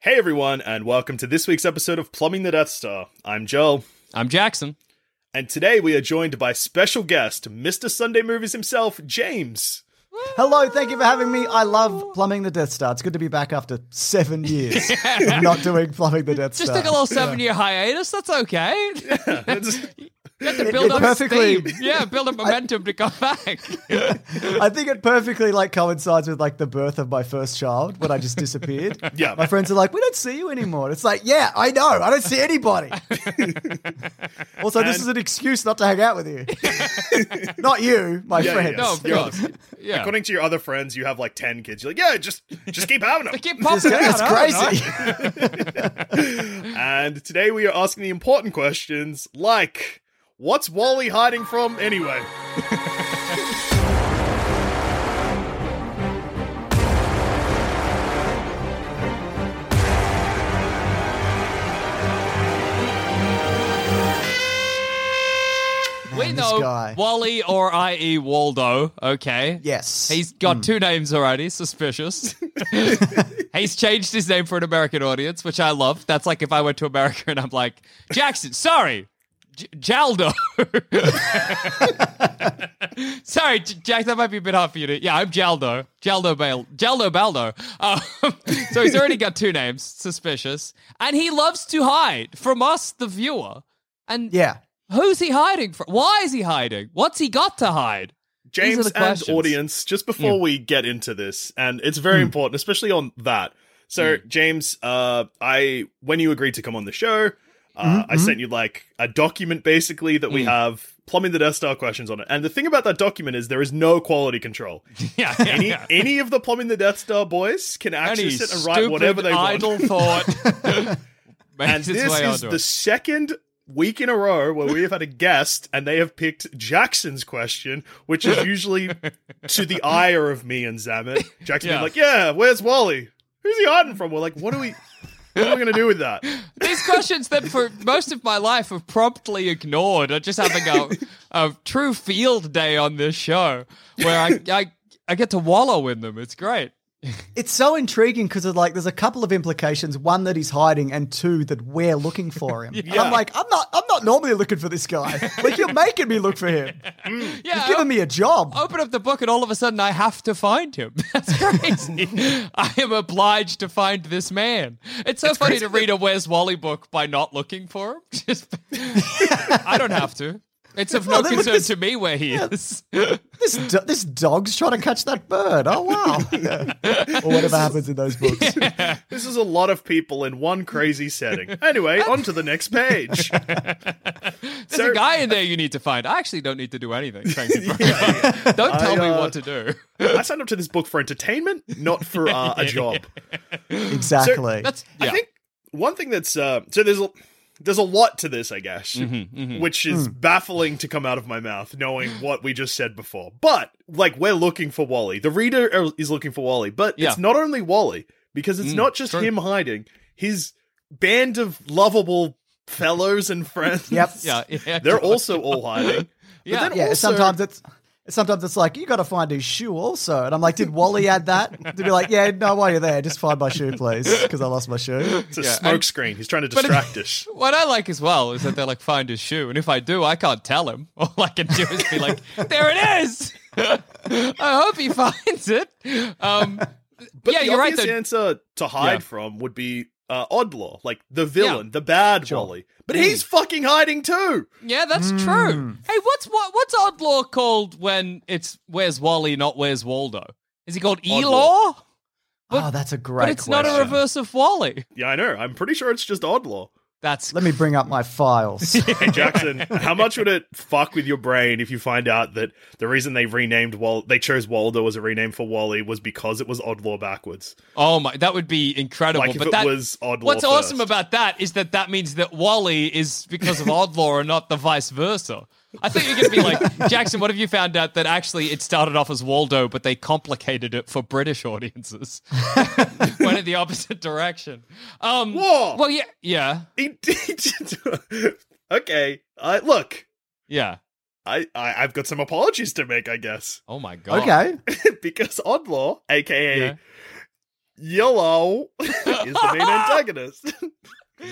Hey everyone, and welcome to this week's episode of Plumbing the Death Star. I'm Joel, I'm Jackson. and today we are joined by special guest, Mr. Sunday Movies himself, James. Hello, thank you for having me. I love plumbing the Death Star. It's good to be back after seven years of not doing plumbing the Death star. Just Star. took a little seven year hiatus. That's okay. You have to build it up perfectly- steam. Yeah, build up momentum to come back. I think it perfectly like coincides with like the birth of my first child when I just disappeared. Yeah. my friends are like, "We don't see you anymore." It's like, yeah, I know, I don't see anybody. also, this is an excuse not to hang out with you. not you, my Yeah, friends. no, of Yeah. course. Yeah. According to your other friends, you have like 10 kids. You're like, yeah, just just keep having them. Keep It's, popping out. it's I don't know. crazy. And today we are asking the important questions like, what's Wally hiding from anyway? We know guy. Wally or i.e. Waldo, okay? yes, He's got mm. two names already, suspicious. He's changed his name for an American audience, which I love. That's like if I went to America and I'm like, Jackson, sorry, J- Jaldo. sorry, J- Jack, that might be a bit hard for you to. Yeah, I'm Jaldo. Jaldo Bale. Jaldo Baldo. Um, so he's already got two names, suspicious. And he loves to hide from us, the viewer. And yeah. who's he hiding from? Why is he hiding? What's he got to hide? James and questions. audience, just before we get into this, and it's very important, especially on that. So, James, uh, I when you agreed to come on the show, uh, mm-hmm, I sent mm-hmm. you like a document basically that we mm. have plumbing the Death Star questions on it. And the thing about that document is there is no quality control. Yeah, Any any of the plumbing the Death Star boys can actually Any sit and write whatever they want. idle thought. and this is the it. second week in a row where we have had a guest and they have picked Jackson's question, which is usually to the ire of me and Zammit. Jackson Yeah. like, "Yeah, where's Wally? Who's he hiding from?" We're like, "What are we? What am I gonna do with that?" These questions that for most of my life have promptly ignored are just having a, a true field day on this show where I, I I get to wallow in them. It's great. It's so intriguing because like there's a couple of implications. One that he's hiding, and two that we're looking for him. And I'm like, I'm not, I'm not normally looking for this guy. Like you're making me look for him. Mm. Yeah, You've I given me a job. open up the book and all of a sudden I have to find him. That's crazy. I am obliged to find this man. It's so funny to read a Where's Wally book by not looking for him. Just I don't have to. It's of no Well, concern this- to me where he is. This do- this dog's trying to catch that bird. Oh wow! or whatever happens in those books. This is a lot of people in one crazy setting. Anyway, on to the next page. There's So- a guy in there you need to find. I actually don't need to do anything. Thank you. very. Don't tell me uh, what to do. I signed up to this book for entertainment, not for uh, a job. Exactly. That's yeah. I think one thing that's uh, so there's a there's a lot to this, I guess, Mm-hmm, which is baffling to come out of my mouth, knowing what we just said before. But like, we're looking for Wally. The reader are- is looking for Wally, but Yeah. it's not only Wally because it's Mm, not just true. him hiding. His band of lovable fellows and friends. Yep. yeah, yeah, they're also all hiding. Yeah. But then yeah. also, sometimes it's sometimes it's like you got to find his shoe also, and I'm like, did Wally add that to be like, yeah, no, while you're there, just find my shoe, please, because I lost my shoe. it's a Yeah, smoke screen. He's trying to But- distract us. What I like as well is that they're like, find his shoe. And if I do, I can't tell him. All I can do is be like, there it is. I hope he finds it. Um, But yeah, the you're right. obvious answer to hide Yeah. from would be uh, Oddlaw, like the villain, the bad Wally. But he's fucking hiding too. Yeah, that's true. Hey, what's what, what's Oddlaw called when it's Where's Wally, not Where's Waldo? Is he called Oddlaw. Elaw? But- oh, that's a great But it's not a reverse of Wally. Yeah, I know. I'm pretty sure it's just Oddlaw. That's Let me bring up my files. Hey Jackson, how much would it fuck with your brain if you find out that the reason they renamed Wal they chose Waldo as a rename for Wally was because it was Oddlaw backwards? oh my, that would be incredible. Like if but it that, was Oddlaw what's first. awesome about that is that that means that Wally is because of Oddlaw and not the vice versa. I think you're going to be like Jackson. What have you found out that actually it started off as Waldo, but they complicated it for British audiences? Went in the opposite direction. Um, Whoa! Well, yeah, yeah, okay, I look. yeah. I, I I've got some apologies to make, I guess, Oh my god. okay. because Oddlaw, aka Yeah. Yellow, is the main antagonist.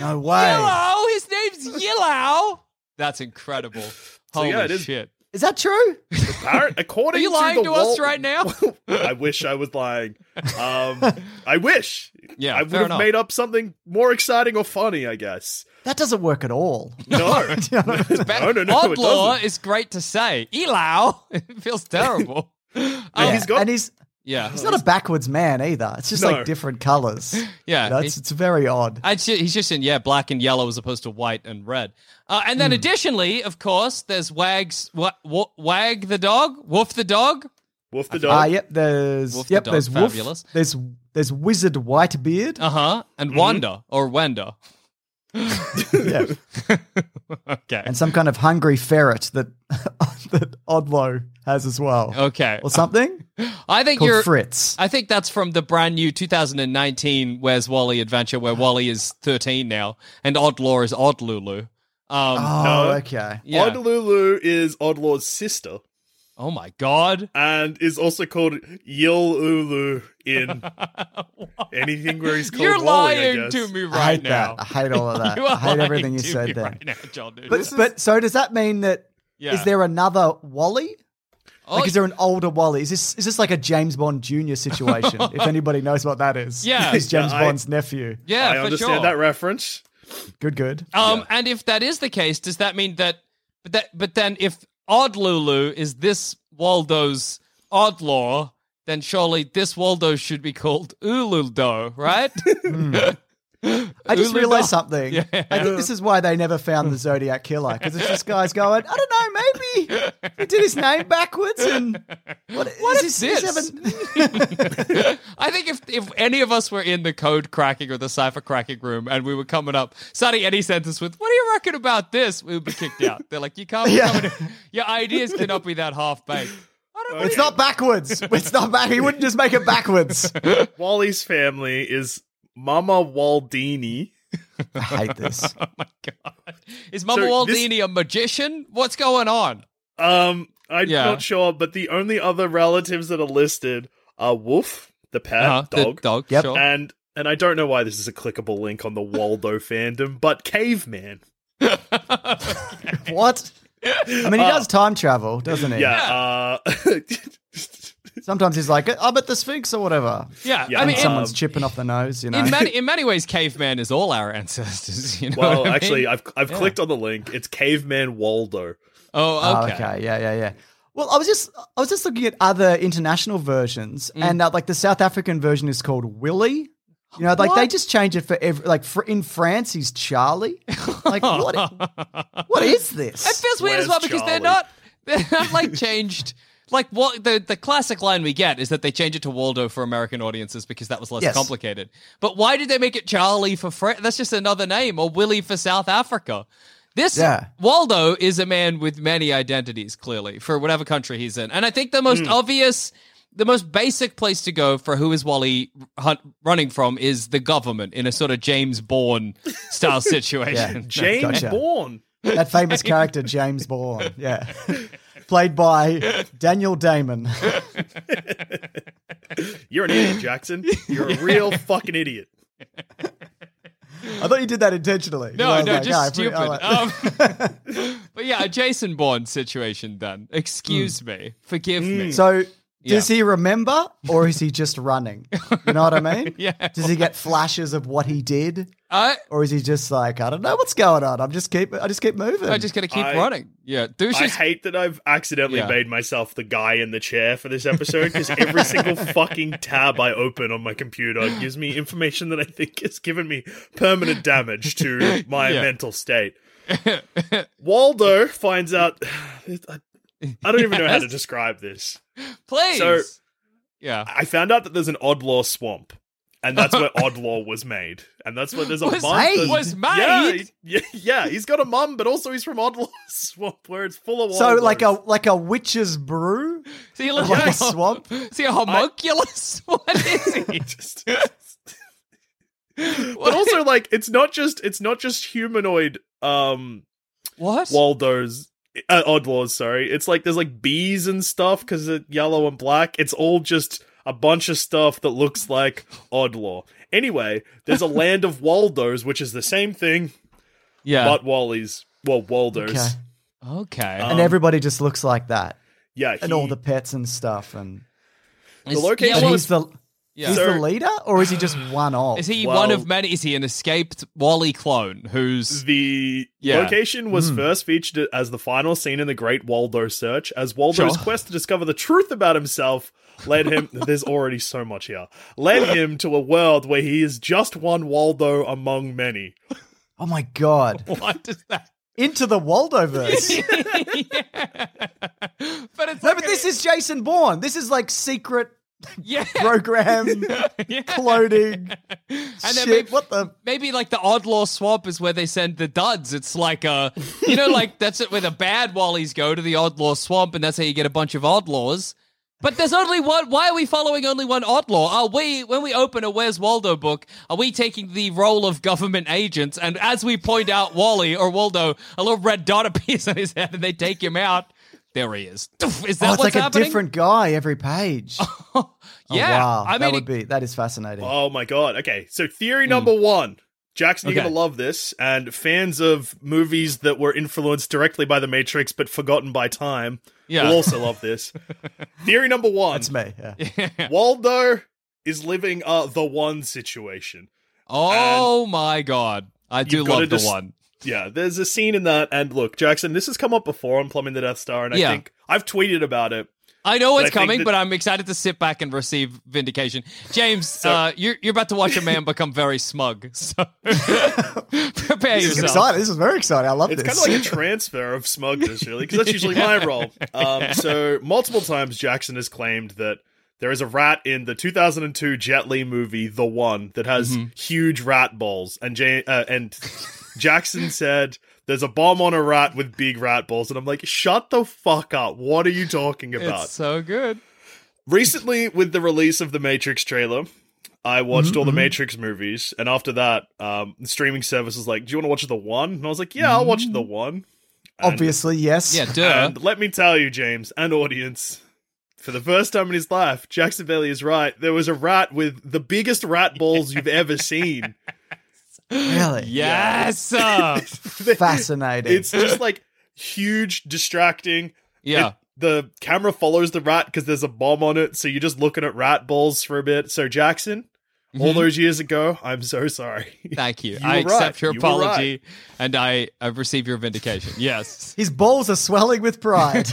No way. Yellow. His name's Yellow. That's incredible. So, yeah, it is- shit. Is that true? Apparent, according Are you to lying the to us right now? I wish I was lying. Um, I wish. Yeah, I would have enough. made up something more exciting or funny. I guess. That doesn't work at all. No, no, no, no, it Oddlaw doesn't. is great to say. Elow. It feels terrible. And Um, he's got and he's yeah. he's not a backwards man either. It's just No. like different colors. Yeah. That's he- it's very odd. I'd say he's just in yeah black and yellow as opposed to white and red. Uh, and then additionally, of course, there's Wags wa- wa- Wag the dog, Woof the dog. Wolf the dog. Ah, dog. yep. There's Wolf the yep. dog, there's Wolf. fabulous. There's there's Wizard Whitebeard. Uh huh. And Mm-hmm. Wanda or Wenda. yeah. Okay. and some kind of hungry ferret that that Oddlaw has as well, Okay. or something I think you're. Fritz. I think that's from the brand new 2019 Where's Wally adventure, where Wally is 13 now and Oddlaw is Odd Lulu. Um, oh, No. okay. yeah. Oddlulu is Oddlaw's sister, oh my god. and is also called Yilulu in anything where he's called You're Wally, I lying guess. to me I right hate now. that. I hate all of that. You are I hate everything you to said there. right now, John. Dude. But but so does that mean that is Yeah. there another Wally? Oh, Like, is there an older Wally? Is this is this like a James Bond Junior situation? if anybody knows what that is, Yeah. he's James Yeah, I- Bond's nephew. yeah, I for understand sure. that reference. Good, good. Um, and if that is the case, does that mean that? But that, but then if Odd Lulu is this Waldo's Oddlaw, then surely this Waldo should be called Ululdo, right? Hmm. I just Ulu realized dog. something. Yeah. I think this is why they never found the Zodiac killer because it's just guys going, I don't know, maybe he did his name backwards and what, What is is this? this? I think if if any of us were in the code cracking or the cipher cracking room and we were coming up, starting any sentence with "What do you reckon about this?" we would be kicked out. They're like, "You can't. Yeah. coming in- Your ideas cannot be that half baked." I. It's not backwards. It's not back. He wouldn't just make it backwards. Wally's family is Mama Waldini. I hate this. Oh my god! Is Mama So this- Waldini a magician? What's going on? Um, I'm Yeah. not sure, but the only other relatives that are listed are Wolf, the pet Uh-huh, the dog, dog. Yep. Sure. and and I don't know why this is a clickable link on the Waldo fandom, but Caveman. What? I mean, he does time travel, doesn't he? Yeah. Uh, Sometimes he's like, I'm at the Sphinx or whatever. yeah, Yeah, I mean, um, Someone's chipping off the nose, you know. in, in many in many ways, caveman is all our ancestors. You know well, what I mean? actually, I've I've clicked on the link. It's Caveman Waldo. oh, Oh, okay. okay. Yeah, yeah, yeah. Well, I was just I was just looking at other international versions, Mm. and uh, like the South African version is called Willie. You know, like they just change it for every like for, in France he's Charlie. Like what? what is this? It feels weird as well because they're not they're not like changed. Like what the the classic line we get is that they change it to Waldo for American audiences because that was less Yes. complicated. But why did they make it Charlie for French? That's just another name or Willie for South Africa. This Yeah. Waldo is a man with many identities, clearly for whatever country he's in, and I think the most hmm. obvious. The most basic place to go for who is Wally hunt, running from is the government in a sort of James Bourne style situation. James Gotcha. Bourne. that famous character James Bourne. Yeah. Played by Daniel Damon. You're an idiot, Jackson. You're a real fucking idiot. I thought you did that intentionally. No, no, like, just "Ah, stupid. pre- like-" Um, but yeah, a Jason Bourne situation then. Excuse me. Forgive me. So Does he remember or is he just running? You know what I mean? Yeah. Does he get flashes of what he did? I Or is he just like, I don't know what's going on. I'm just keep I just keep moving. I just gotta keep I- running. Yeah, douche I is hate that I've accidentally Yeah. made myself the guy in the chair for this episode because every single fucking tab I open on my computer gives me information that I think has given me permanent damage to my Yeah. mental state. Waldo finds out. I I don't even know how to describe this. please. So- yeah. I found out that there's an Oddlaw swamp, and that's where Oddlaw was made, and that's where there's a Was mum. made? that- Was Yeah, made? he- yeah, yeah. He's got a mum, but also he's from Oddlaw swamp, where it's full of. so like a like a witch's brew? See, look Like a swamp? Is he a homunculus? what is he? Just- but also like it's not just it's not just humanoid um what? Waldos uh, Oddlaws, sorry. It's like there's like bees and stuff because it's yellow and black. It's all just a bunch of stuff that looks like Oddlaw. Anyway, there's a land of Waldos, which is the same thing, yeah. but Wally's well Waldos. Okay. okay. Um, and everybody just looks like that. Yeah, And all the pets and stuff and Is- location yeah, and well, he's the yeah. he's So- the leader or is he just one of? Is he Well- one of many? Is he an escaped Wally clone who's The Yeah. location was Hmm. first featured as the final scene in the Great Waldo Search, as Waldo's Sure. quest to discover the truth about himself led him. there's already so much here. Led him to a world where he is just one Waldo among many. Oh my god. what does that? Into the Waldoverse. yeah. But it's no, like but a- this is Jason Bourne. This is like secret yeah. program Yeah. cloning. And then shit. maybe, what the maybe like the Oddlaw swamp is where they send the duds. It's like a, you know, like that's it where the bad Wallies go to the Oddlaw swamp, and that's how you get a bunch of Oddlaws. But there's only one. Why are we following only one Oddlaw? Are we, when we open a Where's Waldo book, are we taking the role of government agents? And as we point out Wally or Waldo, a little red dot appears on his head, and they take him out. There he is. Is that Oh, what's it's like happening? a different guy every page. Oh, yeah. wow. I mean, that would be that is fascinating. Oh my god. Okay, so theory number one. Jackson, you're Hmm. Okay. gonna love this, and fans of movies that were influenced directly by the Matrix but forgotten by time Yeah. will also love this. theory number one. That's me. Yeah. Waldo is living uh the one situation. oh my god. I do love the just- one. Yeah, there's a scene in that, and look, Jackson, this has come up before on Plumbing the Death Star, and I think I've tweeted about it. I know what's I think coming, that- but I'm excited to sit back and receive vindication. James, So- uh, you're you're about to watch a man become very smug. So prepare This is yourself. exciting. This is very exciting. I love It's this. kind of like a transfer of smugness, really, because that's usually my role. Um, so multiple times Jackson has claimed that there is a rat in the 2002 Jet Li movie, The One, that has Mm-hmm. huge rat balls, and J- uh, and Jackson said. There's a bomb on a rat with big rat balls, and I'm like, shut the fuck up. What are you talking about? It's so good. Recently, with the release of the Matrix trailer, I watched Mm-hmm, all the Matrix movies, and after that, um, the streaming service was like, "Do you want to watch the one?" And I was like, "Yeah, I'll watch the one." And- Obviously, yes. Yeah, duh. And let me tell you, James and audience, for the first time in his life, Jackson Bailey is right. There was a rat with the biggest rat balls you've ever seen. Really? Yes. uh, Fascinating. It's just like huge, distracting. yeah. It- the camera follows the rat because there's a bomb on it, so you're just looking at rat balls for a bit. So Jackson, all Mhm. those years ago, I'm so sorry. Thank you. You I accept right. your You were right. apology, and I I receive your vindication. Yes. His balls are swelling with pride.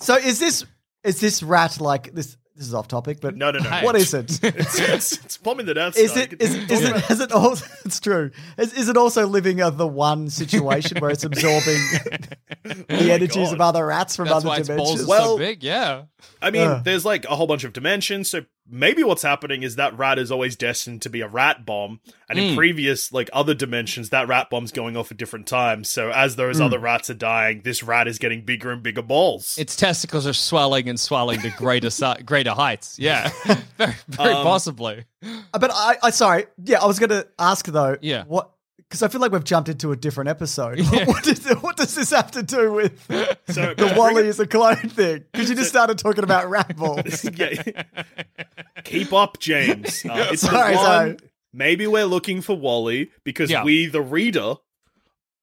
so is this is this rat like this? This is off topic, but No, no, no. What is it? It's, it's, it's plumbing the Death Is Star. it is, can is it about- has it also it's true. Is, is it also living a the one situation where it's absorbing the energies Oh God. of other rats from That's other why its balls dimensions? Well- so big. Yeah. I mean, Uh. there's like a whole bunch of dimensions, so maybe what's happening is that rat is always destined to be a rat bomb, and Hmm. in previous like other dimensions, that rat bomb's going off at different times. So as those Hmm. other rats are dying, this rat is getting bigger and bigger balls. Its testicles are swelling and swelling to greater si- greater heights. Yeah. very very Um, possibly. Uh, But I, I sorry, yeah, I was going to ask though. Yeah. What? Because I feel like we've jumped into a different episode. what, does, what does this have to do with so the Wally is a clone thing? Because you just started talking about rat balls. yeah. Keep up, James. Uh, it's Sorry, one-. Maybe we're looking for Wally because Yeah. we, the reader,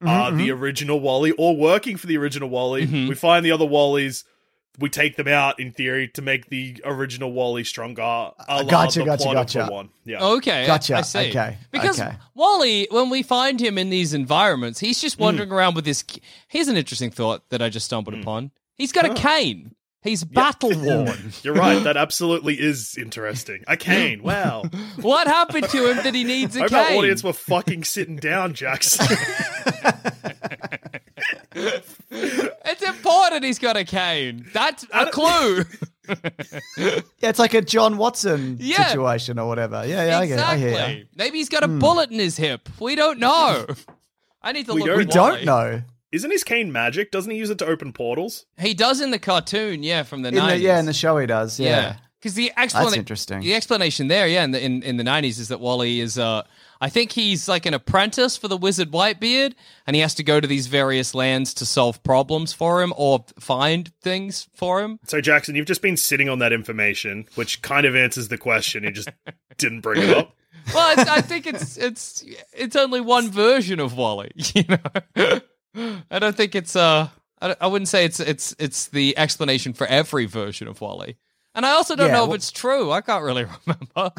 Mm-hmm, are the original Wally or working for the original Wally. Mhm. We find the other Wallies. We take them out in theory to make the original Wally stronger. a la gotcha, the gotcha, gotcha. one. Yeah. Okay, Gotcha, I, see. okay, Because okay. Wally, when we find him in these environments, he's Hmm. just wandering around with this. k- Here's an interesting thought that I just stumbled Hmm. upon. He's got a cane. He's battle worn. You're right. That absolutely is interesting. A cane. Wow. what happened to him that he needs a I hope cane? our audience were fucking sitting down, Jackson. It's important he's got a cane. That's a clue. Yeah, it's like a John Watson Yeah. situation or whatever. Yeah, yeah, I get. I exactly. hear you. Maybe he's got a bullet in his hip. We don't know. I need to We look. don't- We don't know. Isn't his cane magic? Doesn't he use it to open portals? He does in the cartoon, yeah, from the nineties. yeah, in the show he does. Yeah. Because the explanation, That's interesting. The explanation there, yeah, in the in, in the nineties, is that Wally is, uh, I think he's like an apprentice for the wizard Whitebeard, and he has to go to these various lands to solve problems for him or find things for him. So, Jackson, you've just been sitting on that information, which kind of answers the question. You just didn't bring it up. Well, I, I think it's it's it's only one version of Wally, you know. I don't think it's uh, I, I wouldn't say it's it's it's the explanation for every version of Wally. And I also don't Yeah, know well- if it's true. I can't really remember.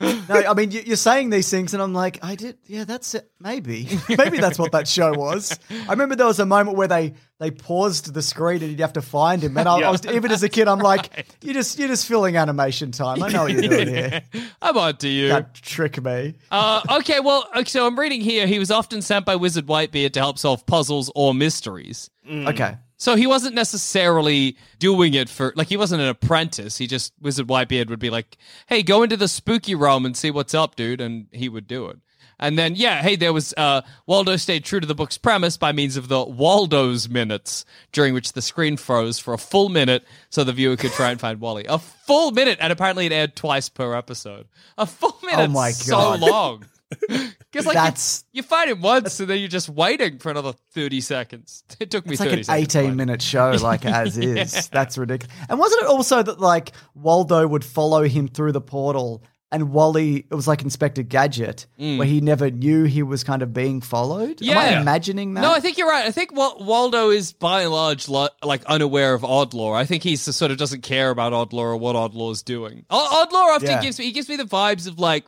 No, I mean you- you're saying these things, and I'm like, I did. Yeah, that's it. Maybe, maybe that's what that show was. I remember there was a moment where they they paused the screen and you'd have to find him. And I, I was even as a kid, I'm like, you just you're just filling animation time. I know what you're doing here. I'm on to you. Can't trick me. Uh, okay, well, okay, so I'm reading here. He was often sent by Wizard Whitebeard to help solve puzzles or mysteries. Okay. So he wasn't necessarily doing it for like he wasn't an apprentice. He just Wizard Whitebeard would be like, "Hey, go into the spooky realm and see what's up, dude," and he would do it. And then yeah, hey, there was uh, Waldo stayed true to the book's premise by means of the Waldo's minutes, during which the screen froze for a full minute so the viewer could try and find Wally. A full minute, and apparently it aired twice per episode. A full minute, Oh my god, so long. Because like you- That's- you, find him once, and then you're just waiting for another thirty seconds. It took me It's 30 like an seconds. 18 find minute show, like as is. That's ridiculous. And wasn't it also that like Waldo would follow him through the portal and Wally, it was like Inspector Gadget, mm. where he never knew he was kind of being followed? Am I imagining that? No, I think you're right. I think Wal- Waldo is by and large like unaware of Oddlaw. I think he sort of doesn't care about Oddlaw or what Oddlaw is doing. Oddlaw often Yeah. gives me he gives me the vibes of like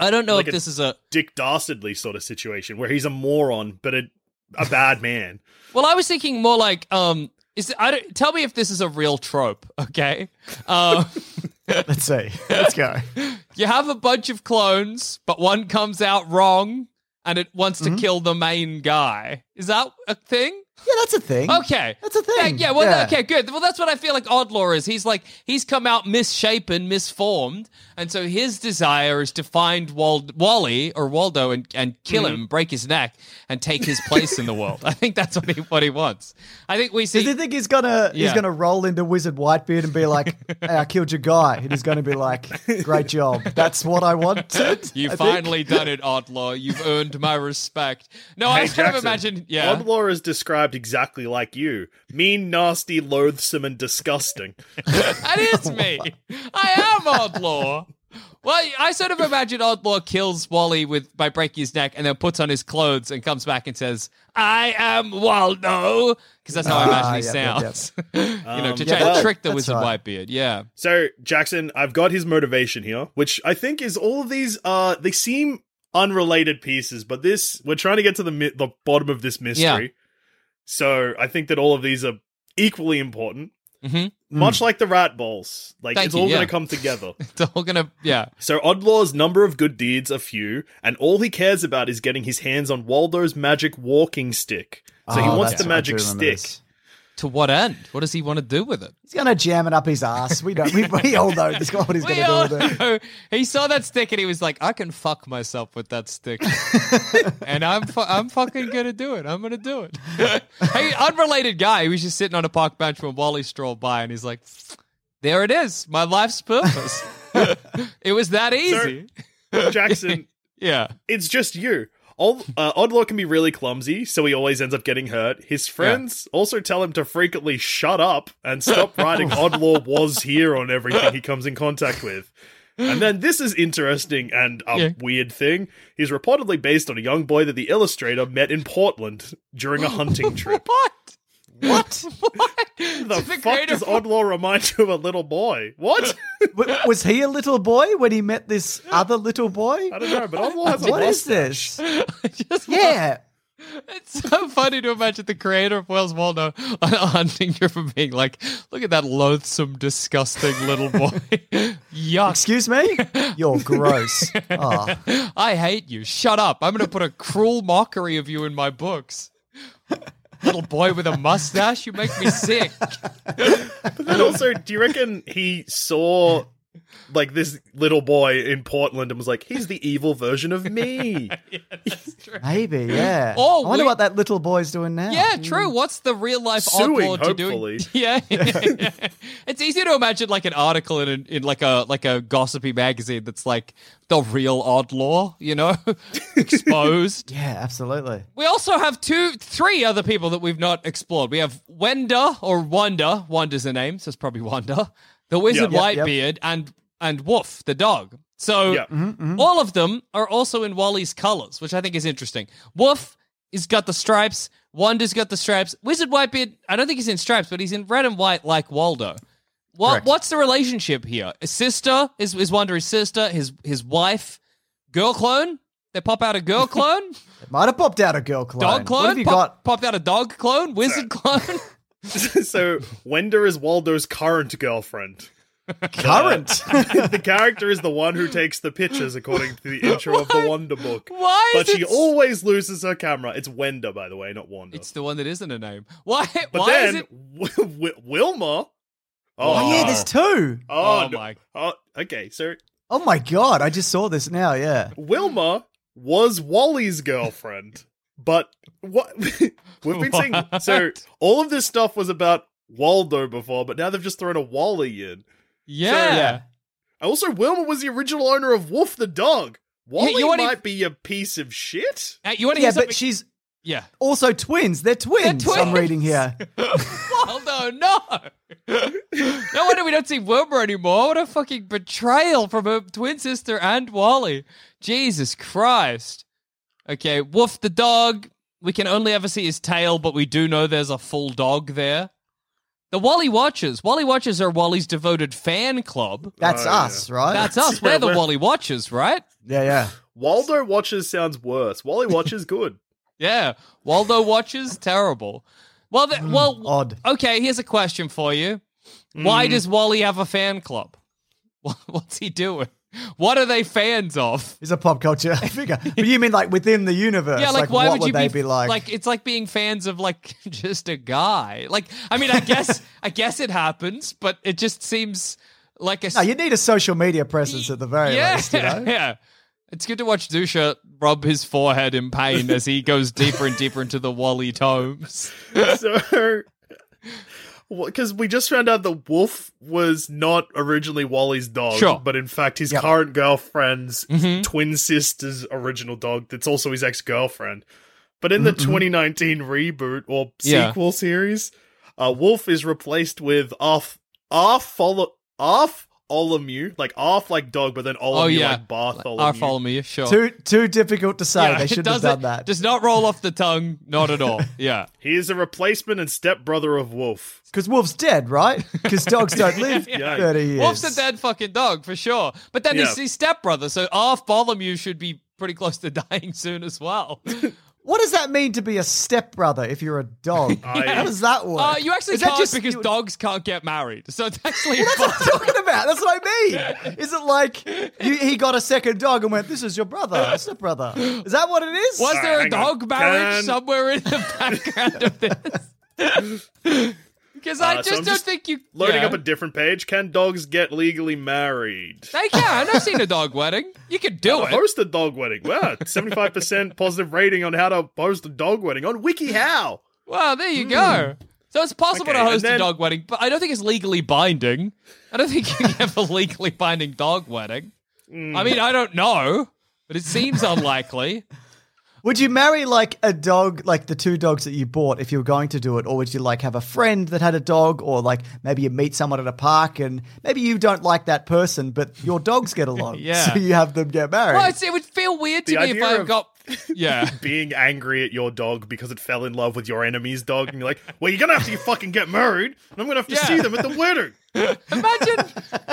I don't know Like if this is a Dick Dastardly sort of situation where he's a moron, but a, a bad man. well. I was thinking more like um. Is I don't, tell me if this is a real trope, okay? Um, Let's see. Let's go. you have a bunch of clones, but one comes out wrong, and it wants to kill the main guy. Is that a thing? Yeah, that's a thing. Okay, That's a thing. Yeah, yeah, well, Yeah. okay, good. Well, that's what I feel like Oddlaw is. He's like he's come out misshapen, misformed, and so his desire is to find Wald- Wally or Waldo and, and kill Mm-hmm. him, break his neck, and take his place in the world. I think that's what he what he wants. I think we Does see. he think he's gonna Yeah. he's gonna roll into Wizard Whitebeard and be like, "Hey, I killed your guy," and he's gonna be like, "Great job, that's what I wanted." You've I think. finally done it, Oddlaw. You've earned my respect. No, I Hey, sort of imagine. Yeah, Oddlaw is described exactly like you mean, nasty, loathsome, and disgusting. That is me. I am Oddlaw. Well, I sort of imagine Oddlaw kills Wally with by breaking his neck and then puts on his clothes and comes back and says, "I am Waldo," because that's how I imagine Ah, he yep, yep, yep. sounds. you know, to Um, try yeah, to trick the that's Wizard right. Whitebeard. Yeah. So, Jackson, I've got his motivation here, which I think is all of these. Uh, they seem unrelated pieces, but this we're trying to get to the mi- the bottom of this mystery. So, I think that all of these are equally important. hmm Much like the rat balls, like Thank it's you, all yeah. going to come together. It's all gonna. Yeah. So Oddlaw's number of good deeds are few, and all he cares about is getting his hands on Waldo's magic walking stick. So he Oh, wants the magic stick. this. To what end? What does he want to do with it? He's gonna jam it up his ass. We don't. We, we all know this guy what he's We gonna do with it. know. He saw that stick and he was like, "I can fuck myself with that stick," and I'm fu- I'm fucking gonna do it. I'm gonna do it. hey, unrelated guy. He was just sitting on a park bench when Wally strolled by, and he's like, "There it is, my life's purpose. it was that easy." Jackson, yeah. it's just you. All, uh, Oddlaw can be really clumsy, so he always ends up getting hurt. His friends also tell him to frequently shut up and stop writing Oddlaw was here on everything he comes in contact with. And then this is interesting and a Yeah. weird thing. He's reportedly based on a young boy that the illustrator met in Portland during a hunting trip. What? What? What? the The fuck creator does of- Oddlaw remind you of a little boy? What? W- was he a little boy when he met this other little boy? I don't know, but Oddlaw has a What is mustache. this? Yeah. It's so funny to imagine the creator of Where's Waldo on a hunting trip and being like, look at that loathsome, disgusting little boy. Yuck. Excuse me? You're gross. Oh. I hate you. Shut up. I'm going to put a cruel mockery of you in my books. Little boy with a mustache, you make me sick. And also, do you reckon he saw like this little boy in Portland and was like, he's the evil version of me? Maybe, yeah. Oh, I wonder we- what that little boy's doing now. Yeah, true. Mm. What's the real life Suing, oddlaw to doing? hopefully. Yeah, it's easy to imagine like an article in, a, in like a like a gossipy magazine that's like the real odd law, you know, exposed. Yeah, absolutely. We also have two, three other people that we've not explored. We have Wenda or Wanda. Wanda's a name, so it's probably Wanda. The wizard Yep. Yep, Whitebeard and and Woof, the dog. So Yeah. Mm-hmm, mm-hmm. all of them are also in Wally's colors, which I think is interesting. Woof has got the stripes. Wanda's got the stripes. Wizard Whitebeard, I don't think he's in stripes, but he's in red and white like Waldo. What Correct. what's the relationship here? A sister is is Wanda his sister, his his wife, girl clone. They pop out a girl clone, might have popped out a girl clone. dog clone. What have you pop, got? popped out a dog clone, wizard clone. so Wenda is Waldo's current girlfriend. Current. the character is the one who takes the pictures, according to the intro of the Wonder book. Why But she it? always loses her camera. It's Wenda, by the way, not Wanda. it's the one that isn't a name. Why? but why is then it? Wi- Wi- Wilma. oh, yeah, oh, there's two. Oh, Oh, no. my. Oh, okay, so Oh my god, I just saw this now, yeah. Wilma was Wally's girlfriend, but what we've been seeing. So all of this stuff was about Waldo before, but now they've just thrown a Wally in. Yeah. yeah. Also, Wilma was the original owner of Wolf the dog. Wally you wanna- might be a piece of shit. Uh, you want to Yeah, hear something? but she's yeah. also twins. They're twins, I'm reading here. Waldo, no. no wonder we don't see Wilma anymore. What a fucking betrayal from her twin sister and Wally. Jesus Christ. Okay, Woof the dog. We can only ever see his tail, but we do know there's a full dog there. The Wally Watchers. Wally Watchers are Wally's devoted fan club. That's Oh, yeah. us, right? That's us. Yeah, We're the we're- Wally Watchers, right? yeah, yeah. Waldo watches sounds worse. Wally watches good. Yeah. Waldo Watchers, terrible. Well, th- mm, well, Odd. Okay, here's a question for you. Why mm. does Wally have a fan club? What- What's he doing? What are they fans of? He's a pop culture figure. But you mean like within the universe? Yeah, like, why what would you they be, be, like? Like it's like being fans of like just a guy. Like I mean, I guess I guess it happens, but it just seems like a. no, you need a social media presence at the very yeah, least, you know? yeah. It's good to watch Duscher rub his forehead in pain as he goes deeper and deeper into the Wally tomes. so, because we just found out that Wolf was not originally Wally's dog, Sure. but in fact his Yep. current girlfriend's Mhm. twin sister's original dog. That's also his ex girlfriend. But in the 2019 reboot or Yeah. sequel series, uh, Wolf is replaced with Arf Arf follow Arf Olamu, like Arf like dog, but then Olamu Oh yeah, like Bartholomew. Our follow me, sure. Too too difficult to say. Yeah, they should have doesn't- done that. Does not roll off the tongue, not at all. Yeah. He is a replacement and stepbrother of Wolf. Because Wolf's dead, right? Because dogs don't live Yeah. 30 years. Wolf's a dead fucking dog for sure. But then Yeah. he's his stepbrother, so Arf Bartholomew should be pretty close to dying soon as well. What does that mean to be a stepbrother if you're a dog? I- How does that work? Uh, you actually Is that can't just- because you- dogs can't get married. So it's actually That's what fine. I'm talking about. That's what I mean. Is it like you, he got a second dog and went, "This is your brother, a stepbrother"? Is that what it is? Was Alright, there a hang on. dog marriage Can- somewhere in the background of this? Because I Uh, just I'm don't just think you Loading yeah. up a different page. Can dogs get legally married? They can. I've never seen a dog wedding. You could do How it. host a dog wedding. Wow, seventy-five percent positive rating on how to host a dog wedding on WikiHow. Well, there you go. So it's possible Okay, to host then- a dog wedding, but I don't think it's legally binding. I don't think you can have a legally binding dog wedding. I mean, I don't know, but it seems unlikely. Would you marry like a dog, like the two dogs that you bought, if you were going to do it, or would you like have a friend that had a dog, or like maybe you meet someone at a park and maybe you don't like that person, but your dogs get along, Yeah. so you have them get married? Well, it would feel weird to The me if I of- got Yeah. being angry at your dog because it fell in love with your enemy's dog, and you're like, "Well, you're gonna have to fucking get married, and I'm gonna have to Yeah. see them at the wedding." Imagine,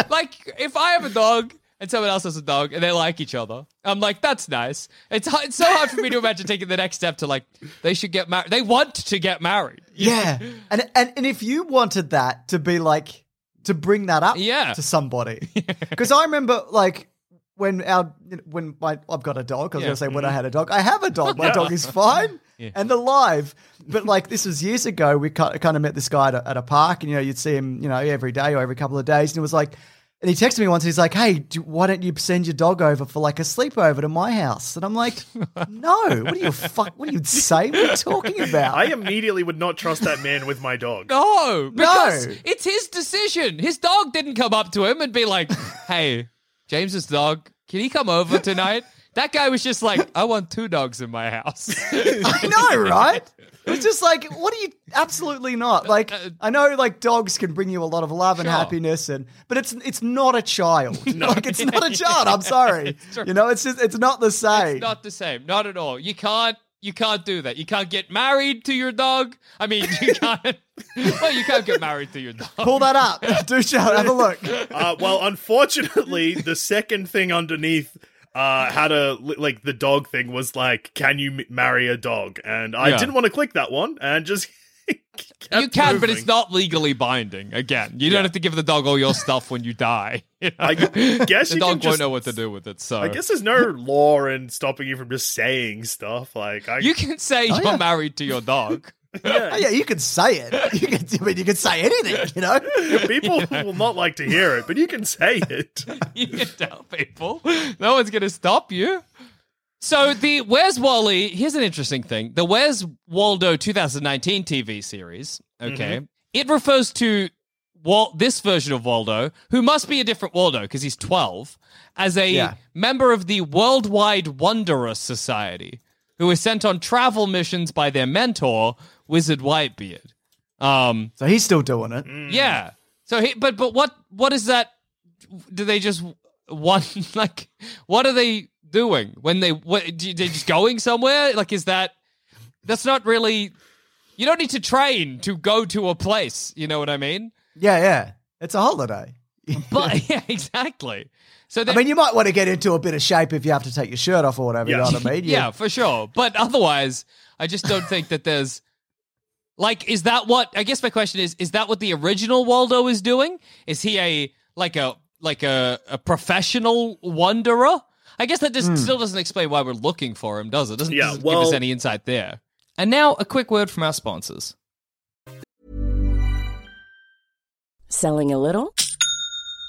like, if I have a dog and someone else has a dog and they like each other. I'm like, that's nice. It's it's so hard for me to imagine taking the next step to like, they should get married. They want to get married. Yeah, and and and if you wanted that to be like to bring that up, Yeah. to somebody, because I remember like when our when my I've got a dog. I was Yeah. going to say when I mm-hmm. had a dog. I have a dog. My dog is fine and alive. But like this was years ago. We kind of met this guy at a, at a park, and you know you'd see him you know every day or every couple of days, and it was like. And he texted me once. He's like, "Hey, do, why don't you send your dog over for like a sleepover to my house?" And I'm like, "No, what are you fuck? What are you say? What are you talking about?" I immediately would not trust that man with my dog. No, because No. it's his decision. His dog didn't come up to him and be like, "Hey, James's dog, can he come over tonight?" That guy was just like, "I want two dogs in my house." I know, right? It's just like, what are you? Absolutely not. Like, I know, like dogs can bring you a lot of love and Uh, Sure. happiness, and but it's it's not a child. Like, it's not a child. I'm sorry. true. you know, it's just it's not the same. It's not the same. Not at all. You can't. You can't do that. You can't get married to your dog. I mean, you can't. well, you can't get married to your dog. Pull that up. Do show. Have a look. Uh, well, unfortunately, the second thing underneath uh, had a like the dog thing was like, "Can you m- marry a dog?" And I Yeah. didn't want to click that one, and just kept You can, but it's not legally binding. Again, you don't have to give the dog all your stuff when you die. You know? I guess the you dog can won't just- know what to do with it. So I guess there's no law in stopping you from just saying stuff. Like I, you can say you're yeah. married to your dog. Oh, yeah, you can say it. You can. I mean, you can say anything. You know. people will not like to hear it, but you can say it. you can tell people. No one's going to stop you. So the Where's Wally? Here's an interesting thing: the Where's Waldo 2019 TV series. Okay, mm-hmm. it refers to Wal- this version of Waldo, who must be a different Waldo because he's 12, as a Yeah. member of the Worldwide Wanderer Society, who is sent on travel missions by their mentor, Wizard Whitebeard. Um, So he's still doing it. yeah. So he, but but what what is that? Do they just want like what are they doing when they what do- they just going somewhere? Like is that that's not really you don't need to train to go to a place. You know what I mean? Yeah, yeah. It's a holiday. But yeah, exactly. So I mean, you might want to get into a bit of shape if you have to take your shirt off or whatever. You Yeah. know what I mean? yeah, for sure. But otherwise, I just don't think that there's like is that what I guess my question is is that what the original Waldo is doing? Is he a like a like a, a professional wanderer? I guess that just hmm. still doesn't explain why we're looking for him, does it? Doesn't, Yeah, doesn't give us any insight there. And now a quick word from our sponsors. Selling a little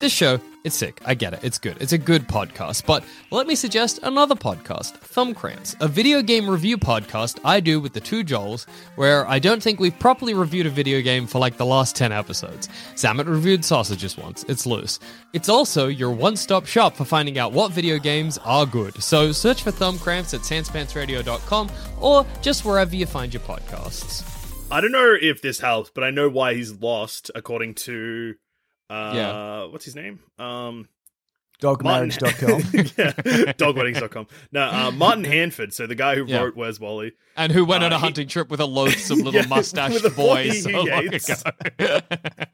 This show, it's sick. I get it. It's good. It's a good podcast. But let me suggest another podcast, Thumb Cramps, a video game review podcast I do with the two Joels, where I don't think we've properly reviewed a video game for like the last 10 episodes. Zammit reviewed Sausages once. It's loose. It's also your one stop shop for finding out what video games are good. So search for Thumb Cramps at sanspantsradio.com or just wherever you find your podcasts. I don't know if this helps, but I know why he's lost, according to uh Yeah. what's his name? Um Dogmarriage.com. yeah, dogweddings.com. No, uh, Martin Handford, so the guy who Yeah. wrote Where's Wally. And who went Uh, on a he- hunting trip with a loathsome little Yeah, mustached boy boy so long ago. Just-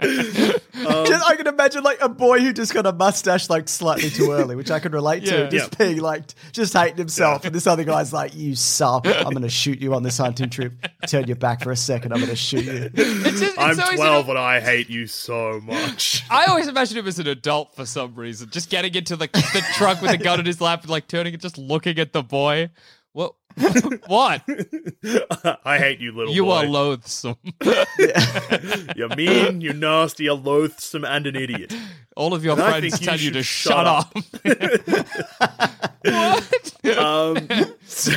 I can imagine like a boy who just got a mustache like slightly too early, which I could relate to. Just Yeah. being like, just hating himself. And this other guy's like, you suck. I'm going to shoot you on this hunting trip. Turn your back for a second. I'm going to shoot you. It's just- it's I'm 12 an- and I hate you so much. I always imagine him as an adult for some reason, just getting into the, the trunk with a gun in his lap, and like turning and just looking at the boy. What? what? I hate you, little You boy. are loathsome. You're mean, you're nasty, you're loathsome, and an idiot. All of your And friends think you tell you to shut shut up. up. what? Um, so-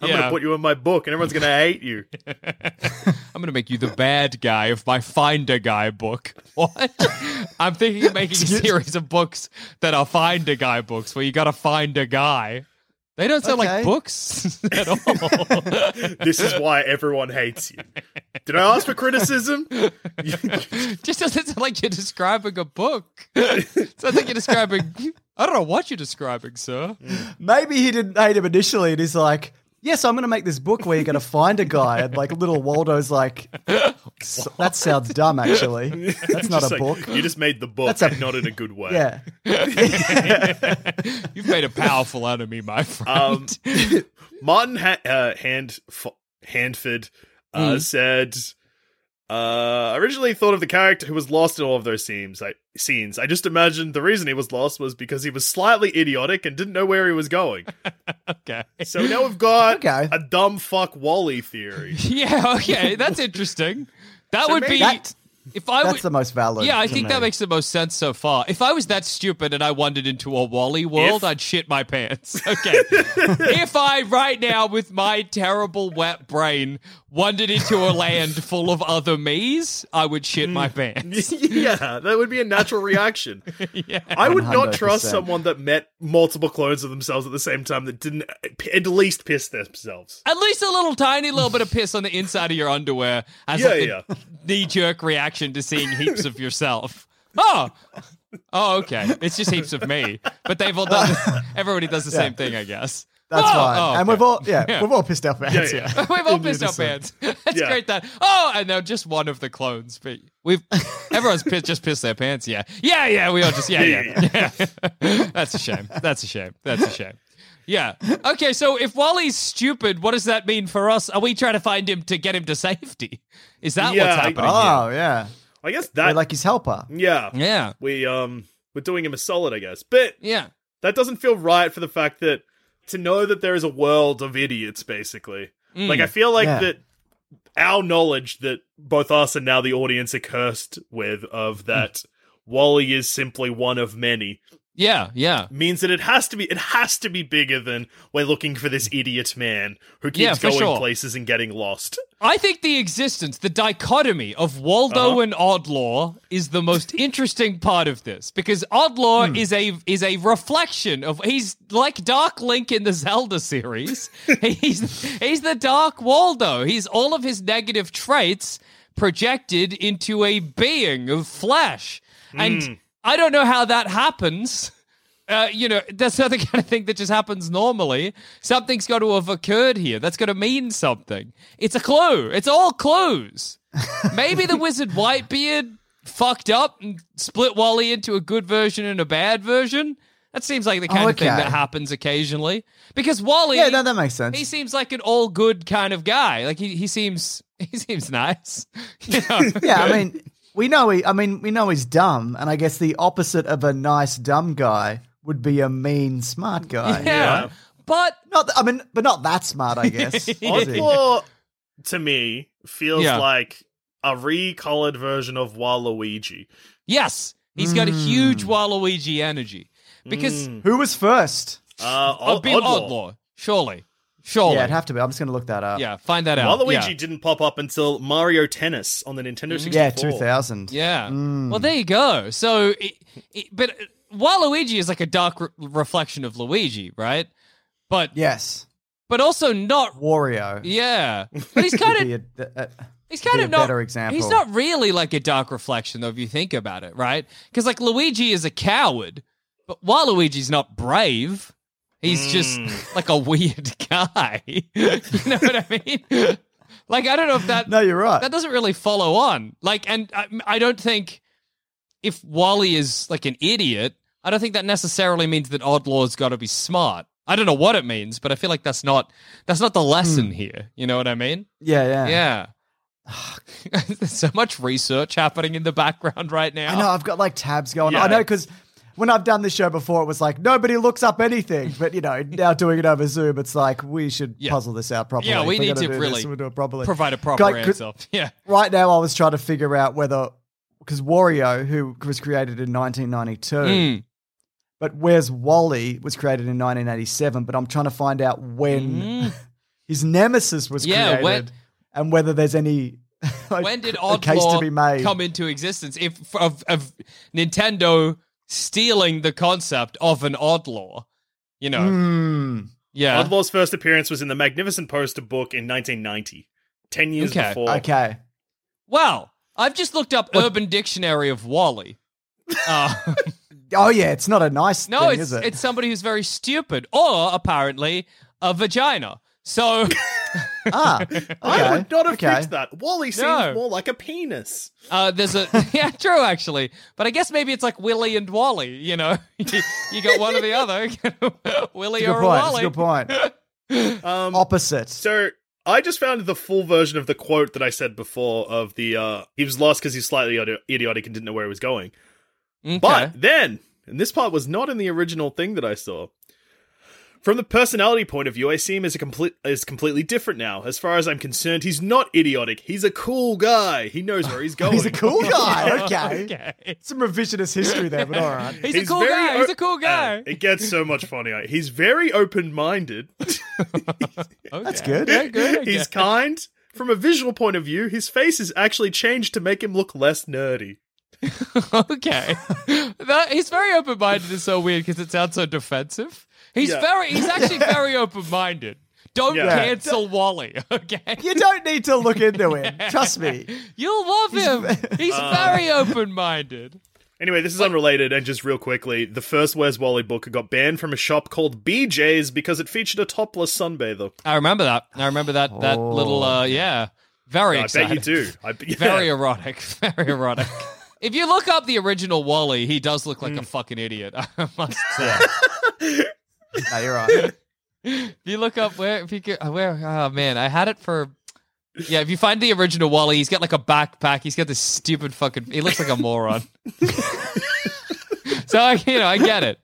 I'm Yeah. gonna put you in my book, and everyone's gonna hate you. I'm gonna make you the bad guy of my Find a Guy book. What? I'm thinking of making a series of books that are Find a Guy books, where you gotta find a guy. They don't sound Okay. like books at all. This is why everyone hates you. Did I ask for criticism? just doesn't sound like you're describing a book. sounds like you're describing. I don't know what you're describing, sir. Maybe he didn't hate him initially and he's like, yes, I'm going to make this book where you're going to find a guy. And like little Waldo's like, that sounds dumb, actually. That's not Just a like, book. You just made the book, That's a- not in a good way. Yeah. You've made a powerful enemy, my friend. Um, Martin ha- uh, Hand F- Handford uh, Mm. said, uh, originally thought of the character who was lost in all of those scenes. I, scenes. I just imagined the reason he was lost was because he was slightly idiotic and didn't know where he was going. okay. So now we've got Okay. a dumb fuck Wally theory. Yeah. Okay. That's interesting. That So would be That- if I That's would. the most valid. yeah, I think me. that makes the most sense so far. If I was that stupid and I wandered into a Wally world, If- I'd shit my pants. Okay. if I, right now, with my terrible wet brain, wandered into a land full of other me's, I would shit my mm. pants. yeah, that would be a natural reaction. yeah. I would not trust 100%. someone that met multiple clones of themselves at the same time that didn't at least piss themselves. At least a little tiny little bit of piss on the inside of your underwear as Yeah, like yeah. a knee jerk reaction to seeing heaps of yourself. Oh, oh, okay. It's just heaps of me, but they've all done. Everybody does the same thing, I guess. That's Oh, fine. oh, And we've all, yeah, Yeah. we've all pissed our pants. Yeah, Yeah, We've all In pissed our unison. pants. It's Yeah. great that. Oh, and they're just one of the clones. But we've everyone's pissed, just pissed their pants. Yeah, yeah, yeah. We all just yeah, yeah. yeah. That's a shame. That's a shame. That's a shame. Yeah. Okay. So if Wally's stupid, what does that mean for us? Are we trying to find him to get him to safety? Is that Yeah, what's I- happening? Oh, yeah. I guess We're that like his helper. yeah. Yeah. We um we're doing him a solid, I guess. But Yeah. that doesn't feel right for the fact that to know that there is a world of idiots basically. Mm. Like I feel like Yeah. that our knowledge that both us and now the audience are cursed with of that Wally is simply one of many Yeah, yeah. means that it has to be it has to be bigger than we're looking for this idiot man who keeps Yeah, going sure. places and getting lost. I think the existence, the dichotomy of Waldo Uh-huh. and Oddlaw is the most interesting part of this because Oddlaw Hmm. is a is a reflection of he's like Dark Link in the Zelda series. he's he's the Dark Waldo. He's all of his negative traits projected into a being of flesh. And Hmm. I don't know how that happens. Uh, you know, that's not the kind of thing that just happens normally. Something's got to have occurred here. That's going to mean something. It's a clue. It's all clues. Maybe the wizard Whitebeard fucked up and split Wally into a good version and a bad version. That seems like the kind of thing that happens occasionally. Because Wally, Yeah, no, that makes sense. he seems like an all good kind of guy. Like he, he seems he seems nice. You know? yeah, I mean, we know he. I mean, we know he's dumb, and I guess the opposite of a nice dumb guy would be a mean smart guy. yeah. But Not, th- I mean, but not that smart, I guess. is? Oddlaw to me feels Yeah. like a recolored version of Waluigi. Yes, he's got a huge Waluigi energy because Who was first? Uh, oh, Odd- be Oddlaw. Oddlaw. surely, surely, Yeah, it'd have to be. I'm just going to look that up. Yeah, find that out. Waluigi yeah. didn't pop up until Mario Tennis on the Nintendo 64. Yeah, 2000. Yeah. Mm. Well, there you go. So, it, it, but Waluigi is like a dark re- reflection of Luigi, right? But Yes. but also not. Wario. Yeah, but he's kind of be a- a- he's kind be of a not. better example. He's not really like a dark reflection, though, if you think about it, right? Because like Luigi is a coward, but Waluigi's not brave. He's just mm. like a weird guy. you know what I mean? like I don't know if that No, you're right. that doesn't really follow on. Like, and I, I don't think if Wally is like an idiot, I don't think that necessarily means that Oddlaw's got to be smart. I don't know what it means, but I feel like that's not that's not the lesson hmm. here. You know what I mean? yeah, yeah. Yeah. There's so much research happening in the background right now. I know. I've got like tabs going. Yeah. I know because when I've done this show before, it was like nobody looks up anything. But you know, now doing it over Zoom, it's like we should Yeah. puzzle this out properly. Yeah, we need gonna really this, we'll do it properly. Provide a proper Like, answer. Yeah. Right now, I was trying to figure out whether because Wario, who was created in 1992, Mm. but where's Wally was created in 1987. But I'm trying to find out when his nemesis was Mm. Yeah, created when- and whether there's any. like, when did a case to be made? come into existence? If of, of Nintendo stealing the concept of an Oddlaw, you know, Hmm. yeah, Oddlaw's first appearance was in the Magnificent Poster book in 1990, 10 years Okay. before. Okay. Well, I've just looked up Urban Dictionary of Wally. Uh, Oh yeah, it's not a nice no, thing, it's is it? it's somebody who's very stupid, or apparently a vagina. So ah, okay. I would not have okay. fixed that. Wally seems No. more like a penis. uh, there's a yeah, true actually, but I guess maybe it's like Willy and Wally. You know, you got one or the other, Willy or good point. Wally. a good point. Um, Opposite. So I just found the full version of the quote that I said before of the uh he was lost because he's slightly idiotic and didn't know where he was going. Okay. But then, and this part was not in the original thing that I saw. From the personality point of view, I see him as a complete as completely different now. As far as I'm concerned, he's not idiotic. He's a cool guy. He knows where he's going. He's a cool guy. Okay. okay. Some revisionist history there, but all right. He's, a cool guy. He's a cool guy. Uh, it gets so much funnier. He's very open-minded. Okay. That's good. Yeah, good. He's kind. From a visual point of view, his face is actually changed to make him look less nerdy. okay. that, he's very open minded is so weird because it sounds so defensive. He's Yeah. very he's actually very open minded. Don't Yeah. cancel Wally, okay? You don't need to look into it. Trust me. You'll love him. He's very open minded. Anyway, this is unrelated, and just real quickly, the first Where's Wally book got banned from a shop called BJ's because it featured a topless sunbather. I remember that. I remember that that little uh yeah. Very I bet you do. I, yeah. Very erotic. Very erotic. if you look up the original Wally, he does look like a fucking idiot. I must say. No, you're right. if you look up where if you could, oh, where oh man, I had it for yeah. If you find the original Wally, he's got like a backpack. He's got this stupid fucking. He looks like a moron. so I, you know, I get it.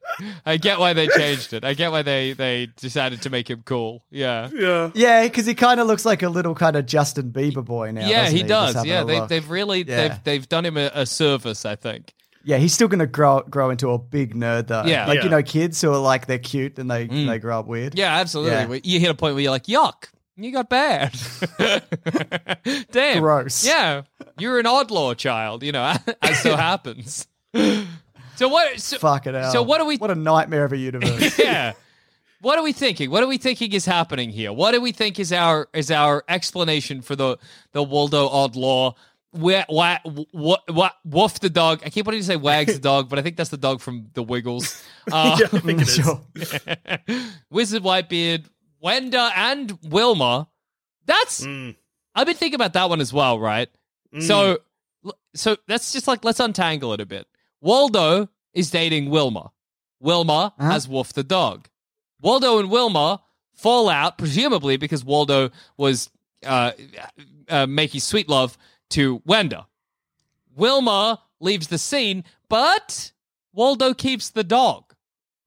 I get why they changed it. I get why they they decided to make him cool. Yeah. Yeah. Yeah, because he kind of looks like a little kind of Justin Bieber boy now. yeah, doesn't he does. Yeah, they, look. they've really Yeah. they've they've done him a, a service. I think. Yeah, he's still gonna grow grow into a big nerd though. Yeah. like Yeah. you know, kids who are like they're cute and they mm. they grow up weird. Yeah, absolutely. Yeah. You hit a point where you're like, yuck, you got bad. Damn. Gross. Yeah. You're an oddlaw child, you know, as so happens. So what so, Fuck it out. So what are we What a nightmare of a universe. Yeah. What are we thinking? What are we thinking is happening here? What do we think is our is our explanation for the the Waldo Oddlaw? Where, wha, what, what, woof the dog. I keep wanting to say wags the dog, but I think that's the dog from the Wiggles. Uh, yeah, I think it is. Wizard Whitebeard, Wenda, and Wilma. That's Mm. I've been thinking about that one as well, right? So, so that's just like let's untangle it a bit. Waldo is dating Wilma. Wilma Uh-huh. has Wolf the dog. Waldo and Wilma fall out, presumably because Waldo was uh, uh, making sweet love to Wenda. Wilma leaves the scene, but Waldo keeps the dog.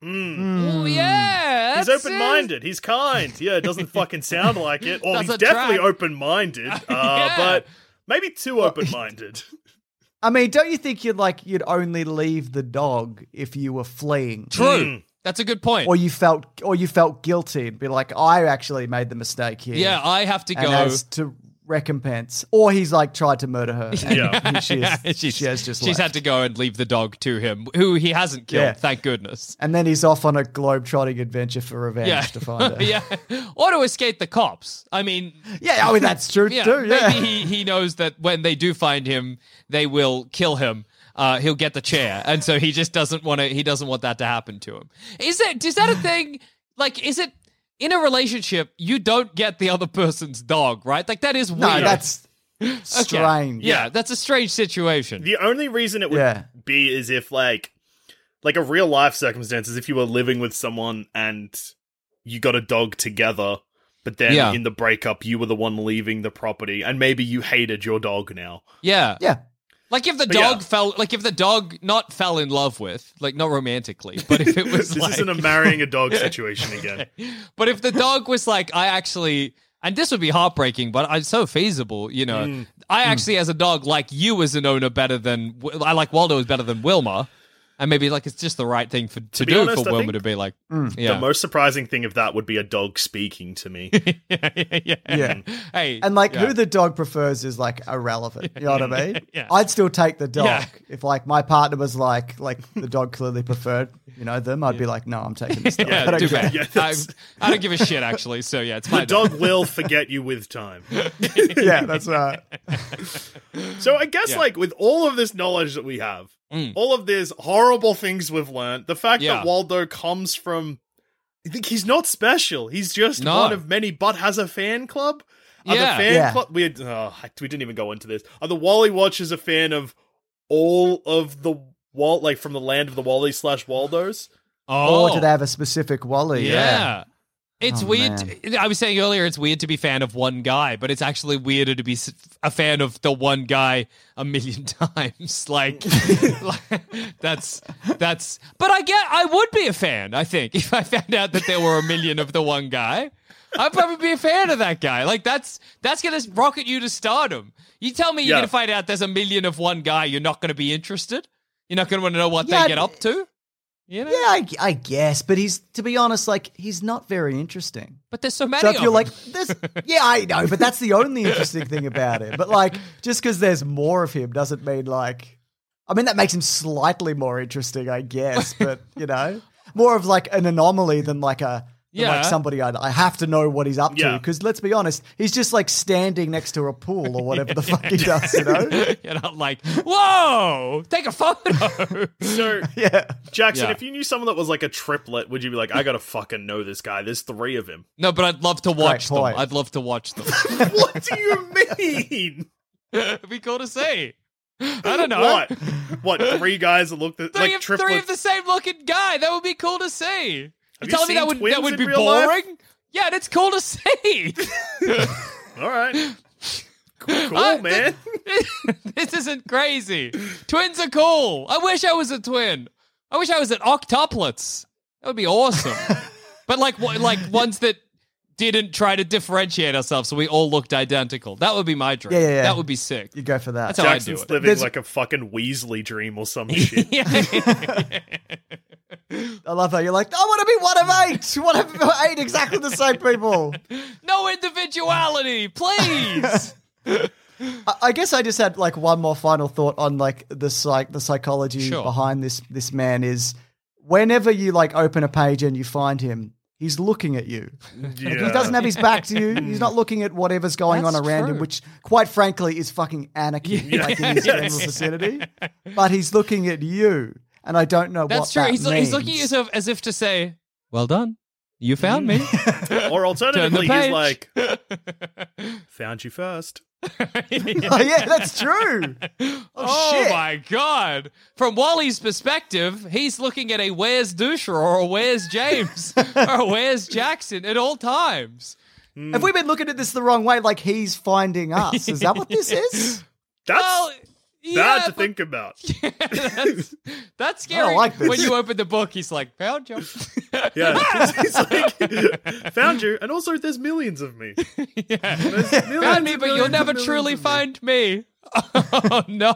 Mm. Oh yeah, He's open minded. He's kind. Yeah, it doesn't fucking sound like it. Or he's definitely open minded. Uh, Yeah. But maybe too open minded. I mean, don't you think you'd like you'd only leave the dog if you were fleeing? True. Mm. That's a good point. Or you felt or you felt guilty and be like, I actually made the mistake here. yeah, I have to and go. as to recompense. Or he's like tried to murder her. Yeah. she, is, she's, she has just she's left. had to go and leave the dog to him, who he hasn't killed. Yeah. Thank goodness. And then he's off on a globe-trotting adventure for revenge Yeah, to find her. yeah, or to escape the cops. I mean, Yeah, I mean that's true yeah, too. Yeah. maybe he, he knows that when they do find him, they will kill him. Uh, he'll get the chair, and so he just doesn't want to. He doesn't want that to happen to him. Is that is that a thing? Like, is it in a relationship you don't get the other person's dog, right? Like that is weird. no, that's Okay. strange. Yeah, that's a strange situation. The only reason it would Yeah. be is if, like, like a real life circumstances, if you were living with someone and you got a dog together, but then Yeah. in the breakup, you were the one leaving the property, and maybe you hated your dog now. Yeah, Yeah. Like if the But dog yeah. fell, like if the dog not fell in love with, like not romantically, but if it was This like, isn't a marrying a dog situation again. but if the dog was like, I actually, and this would be heartbreaking, but it's so feasible, you know. Mm. I actually, as a dog, like you as an owner better than I like Waldo is better than Wilma, and maybe like it's just the right thing for to, be do honest, for I Wilma to be like, Mm. yeah, The most surprising thing of that would be a dog speaking to me. yeah, yeah, Yeah. Hey, And like yeah. who the dog prefers is like irrelevant. You know what I mean? Yeah. I'd still take the dog. Yeah. If like my partner was like like the dog clearly preferred, you know, them, I'd be like, no, I'm taking this dog. I yeah, don't too care. Yeah, I, I don't give a shit actually. So yeah, it's my the dog will forget you with time. yeah, that's right. So I guess Yeah. like with all of this knowledge that we have, Mm. all of these horrible things we've learned, the fact Yeah. that Waldo comes from I think he's not special. He's just No. one of many, but has a fan club. Are Yeah. the fan Yeah. club we oh, we didn't even go into this. Are the Wally Watchers a fan of all of the Walt like from the land of the Wally slash Waldos? Oh, Or did they have a specific Wally? Yeah. It's Oh, weird. man. I was saying earlier, it's weird to be fan of one guy, but it's actually weirder to be a fan of the one guy a million times. Like, like, that's that's. But I get, I would be a fan. I think if I found out that there were a million of the one guy, I'd probably be a fan of that guy. Like that's that's gonna rocket you to stardom. You tell me you're gonna find out there's a million of one guy, you're not gonna be interested. You're not gonna want to know what Yeah, they get up to. You know? Yeah, I, I guess, but he's to be honest, like he's not very interesting. But there's so many. So if of you're them. like, this, yeah, I know, but that's the only interesting thing about him. But like, just because there's more of him doesn't mean like, I mean, that makes him slightly more interesting, I guess. But you know, more of like an anomaly than like a. than, Yeah. Like somebody I, I have to know what he's up to because let's be honest, he's just like standing next to a pool or whatever the fuck he does, you know? You're not like, whoa, take a photo. So Yeah. Jackson, Yeah. if you knew someone that was like a triplet, would you be like, I gotta fucking know this guy? There's three of him. no, but I'd love to watch them. I'd love to watch them. what do you mean? It'd be cool to see. I don't know. What? What? Three guys that look the, Three, like of, three of the same looking guy. That would be cool to see. You you telling me that would that would be real life? boring? Yeah, and it's cool to see. All right. Cool, cool Uh, man. this isn't crazy. Twins are cool. I wish I was a twin. I wish I was an octuplets. That would be awesome. but like, like ones that didn't try to differentiate ourselves so we all looked identical. That would be my dream. Yeah, yeah, yeah. That would be sick. You go for that. That's how I do it. living There's- like a fucking Weasley dream or some shit. I love how you're like, I want to be one of eight. One of eight, exactly the same people. no individuality, please. I- I guess I just had like one more final thought on like the psych, the psychology Sure. behind this this man is whenever you like open a page and you find him, he's looking at you. Like, he doesn't have his back to you. He's not looking at whatever's going on That's around him, which quite frankly is fucking anarchy, like in his general vicinity. But he's looking at you, and I don't know That's what true. that He's, means. he's looking at yourself as if to say, "Well done, you found me." Or alternatively, he's like, found you first. Oh yeah, that's true. Oh, Oh shit. my god! From Wally's perspective, he's looking at a Where's Duscher or a Where's James or a Where's Jackson at all times. Have we been looking at this the wrong way? Like he's finding us? Is that what this is? That's Well, bad to but- think about. that's, that's scary. like this. When you open the book, he's like, "Found you." Yeah, he's like, found you, and also there's millions of me. yeah. There's Found me, but you'll never truly millions of me. find me. Oh no!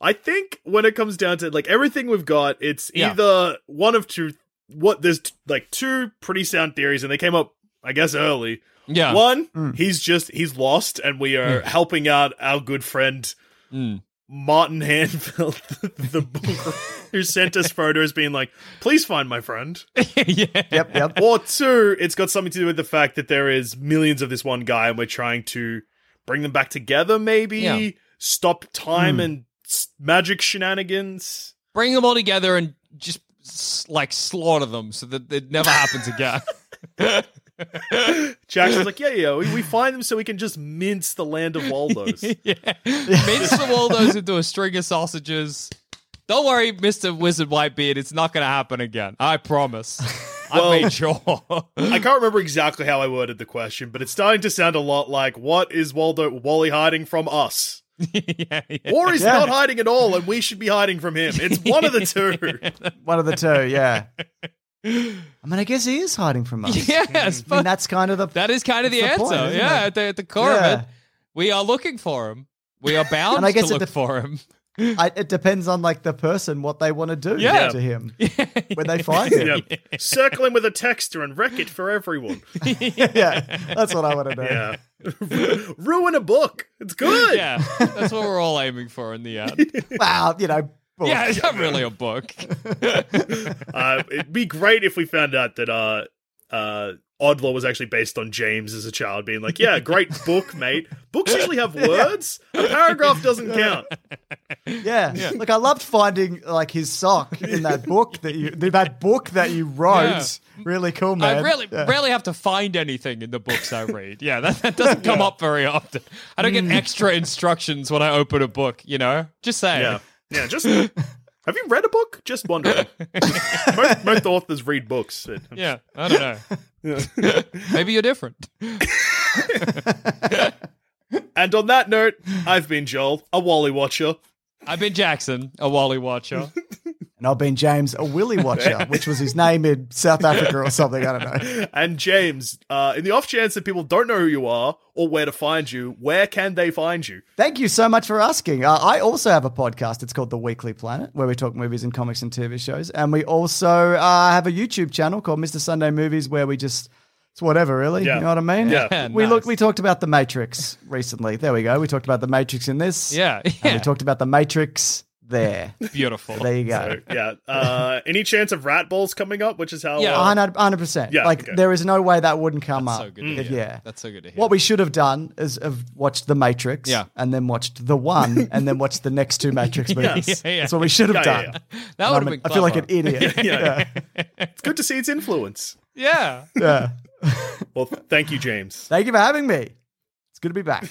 I think when it comes down to like everything we've got, it's Yeah. either one of two. What there's t- like two pretty sound theories, and they came up, I guess, early. Yeah. One, mm. he's just he's lost, and we are mm. helping out our good friend Mm. Martin Hanfeld, the book who sent us photos, being like, "Please find my friend." yeah. Yep, yep. or two, it's got something to do with the fact that there is millions of this one guy, and we're trying to bring them back together. Maybe Yeah. stop time hmm. and s- magic shenanigans. Bring them all together and just like slaughter them so that it never happens again. Jackson's like, yeah, yeah, we, we find them so we can just mince the land of Waldo's. yeah. Mince the Waldos into a string of sausages. Don't worry, Mr. Wizard Whitebeard, it's not going to happen again. I promise. Well- I made sure. I can't remember exactly how I worded the question, but it's starting to sound a lot like, what is Waldo Wally hiding from us? yeah, yeah. Or he's Yeah. not hiding at all, and we should be hiding from him. It's one of the two. One of the two, yeah. I mean, I guess he is hiding from us. Yes, I mean, but that's kind of the. that is kind of the the answer. point, yeah, it? at the, at the core Yeah. of it, we are looking for him. We are bound And I guess to it look dep- for him. I, it depends on like the person what they want to do Yeah. to him when they find him. yeah. Circle him with a texter and wreck it for everyone. Yeah, that's what I want to do. Yeah. Ruin a book. It's good. Yeah, that's what we're all aiming for in the end. Wow, you know. Book. Yeah, it's not really a book. Uh, it'd be great if we found out that uh, uh, Oddlaw was actually based on James as a child, being like, "Yeah, great book, mate. Books usually have words. A paragraph doesn't count." Yeah. Look, I loved finding like his sock in that book that you that book that you wrote. Yeah. Really cool, man. I really, Yeah. rarely have to find anything in the books I read. Yeah, that, that doesn't come up very often. I don't Mm. get extra instructions when I open a book, you know? Just saying. Yeah, yeah. Just have you read a book? Just wondering. most, most authors read books. Yeah, I don't know. Maybe you're different. And on that note, I've been Joel, a Wally watcher. I've been Jackson, a Wally watcher. And I've been James, a Willy Watcher, which was his name in South Africa or something. I don't know. And James, uh, in the off chance that people don't know who you are or where to find you, where can they find you? Thank you so much for asking. Uh, I also have a podcast. It's called The Weekly Planet, where we talk movies and comics and TV shows. And we also uh, have a YouTube channel called Mr. Sunday Movies, where we just it's whatever, really. Yeah. You know what I mean? Yeah. We Nice. looked. We talked about the Matrix recently. There we go. We talked about the Matrix in this. Yeah, And yeah. we talked about the Matrix there. Beautiful. There you go. So, yeah. Uh, any chance of rat balls coming up, which is how. Yeah. uh, 100 percent. Yeah, like okay. there is no way that wouldn't come That's up. so good to hear. Yeah, That's so good to hear. What we should have done is have watched The Matrix, Yeah. and then watched The One, and then watched the next two Matrix movies. Yeah, yeah. That's what we should have Yeah, yeah, done. yeah. that would have I'm been a- I feel like an clever. idiot. Yeah. it's good to see its influence. Yeah. yeah. Well, thank you, James. Thank you for having me. It's good to be back.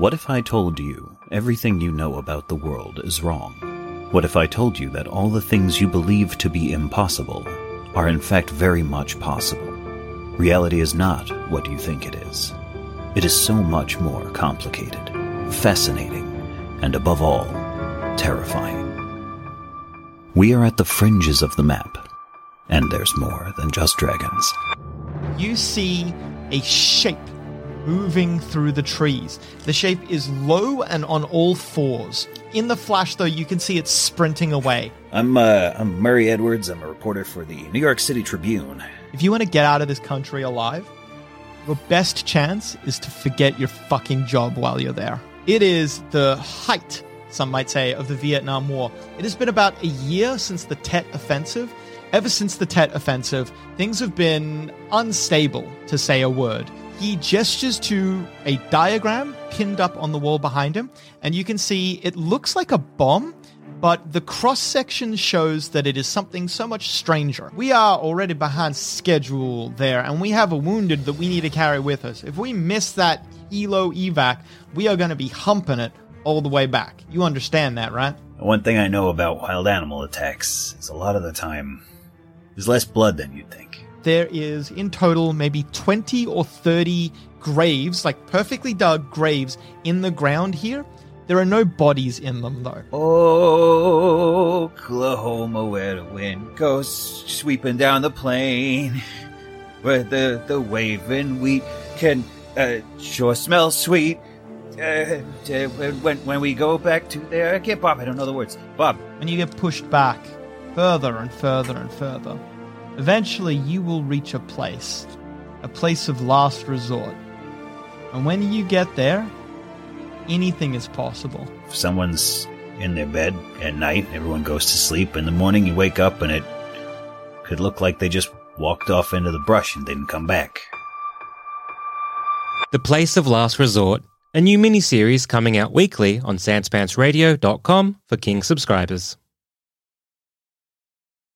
What if I told you everything you know about the world is wrong? What if I told you that all the things you believe to be impossible are in fact very much possible? Reality is not what you think it is. It is so much more complicated, fascinating, and above all, terrifying. We are at the fringes of the map, and there's more than just dragons. You see a shape moving through the trees. The shape is low and on all fours. In the flash, though, you can see it sprinting away. I'm uh, I'm Murray Edwards. I'm a reporter for the New York City Tribune. If you want to get out of this country alive, your best chance is to forget your fucking job while you're there. It is the height, some might say, of the Vietnam War. It has been about a year since the Tet Offensive. Ever since the Tet Offensive, things have been unstable, to say a word. He gestures to a diagram pinned up on the wall behind him, and you can see it looks like a bomb, but the cross section shows that it is something so much stranger. We are already behind schedule there, and we have a wounded that we need to carry with us. If we miss that Elo evac, we are going to be humping it all the way back. You understand that, right? One thing I know about wild animal attacks is a lot of the time there's less blood than you'd think. There is in total maybe 20 or 30 graves, like perfectly dug graves in the ground here. There are no bodies in them though. Oklahoma, where the wind goes sweeping down the plain, where the, the waving wheat can uh, sure smell sweet. Uh, uh, when, when we go back to there, I can't, Bob, I don't know the words. Bob. And you get pushed back further and further and further. Eventually, you will reach a place, a place of last resort. And when you get there, anything is possible. If someone's in their bed at night, everyone goes to sleep. In the morning, you wake up and it could look like they just walked off into the brush and didn't come back. The Place of Last Resort, a new miniseries coming out weekly on sanspantsradio.com for King subscribers.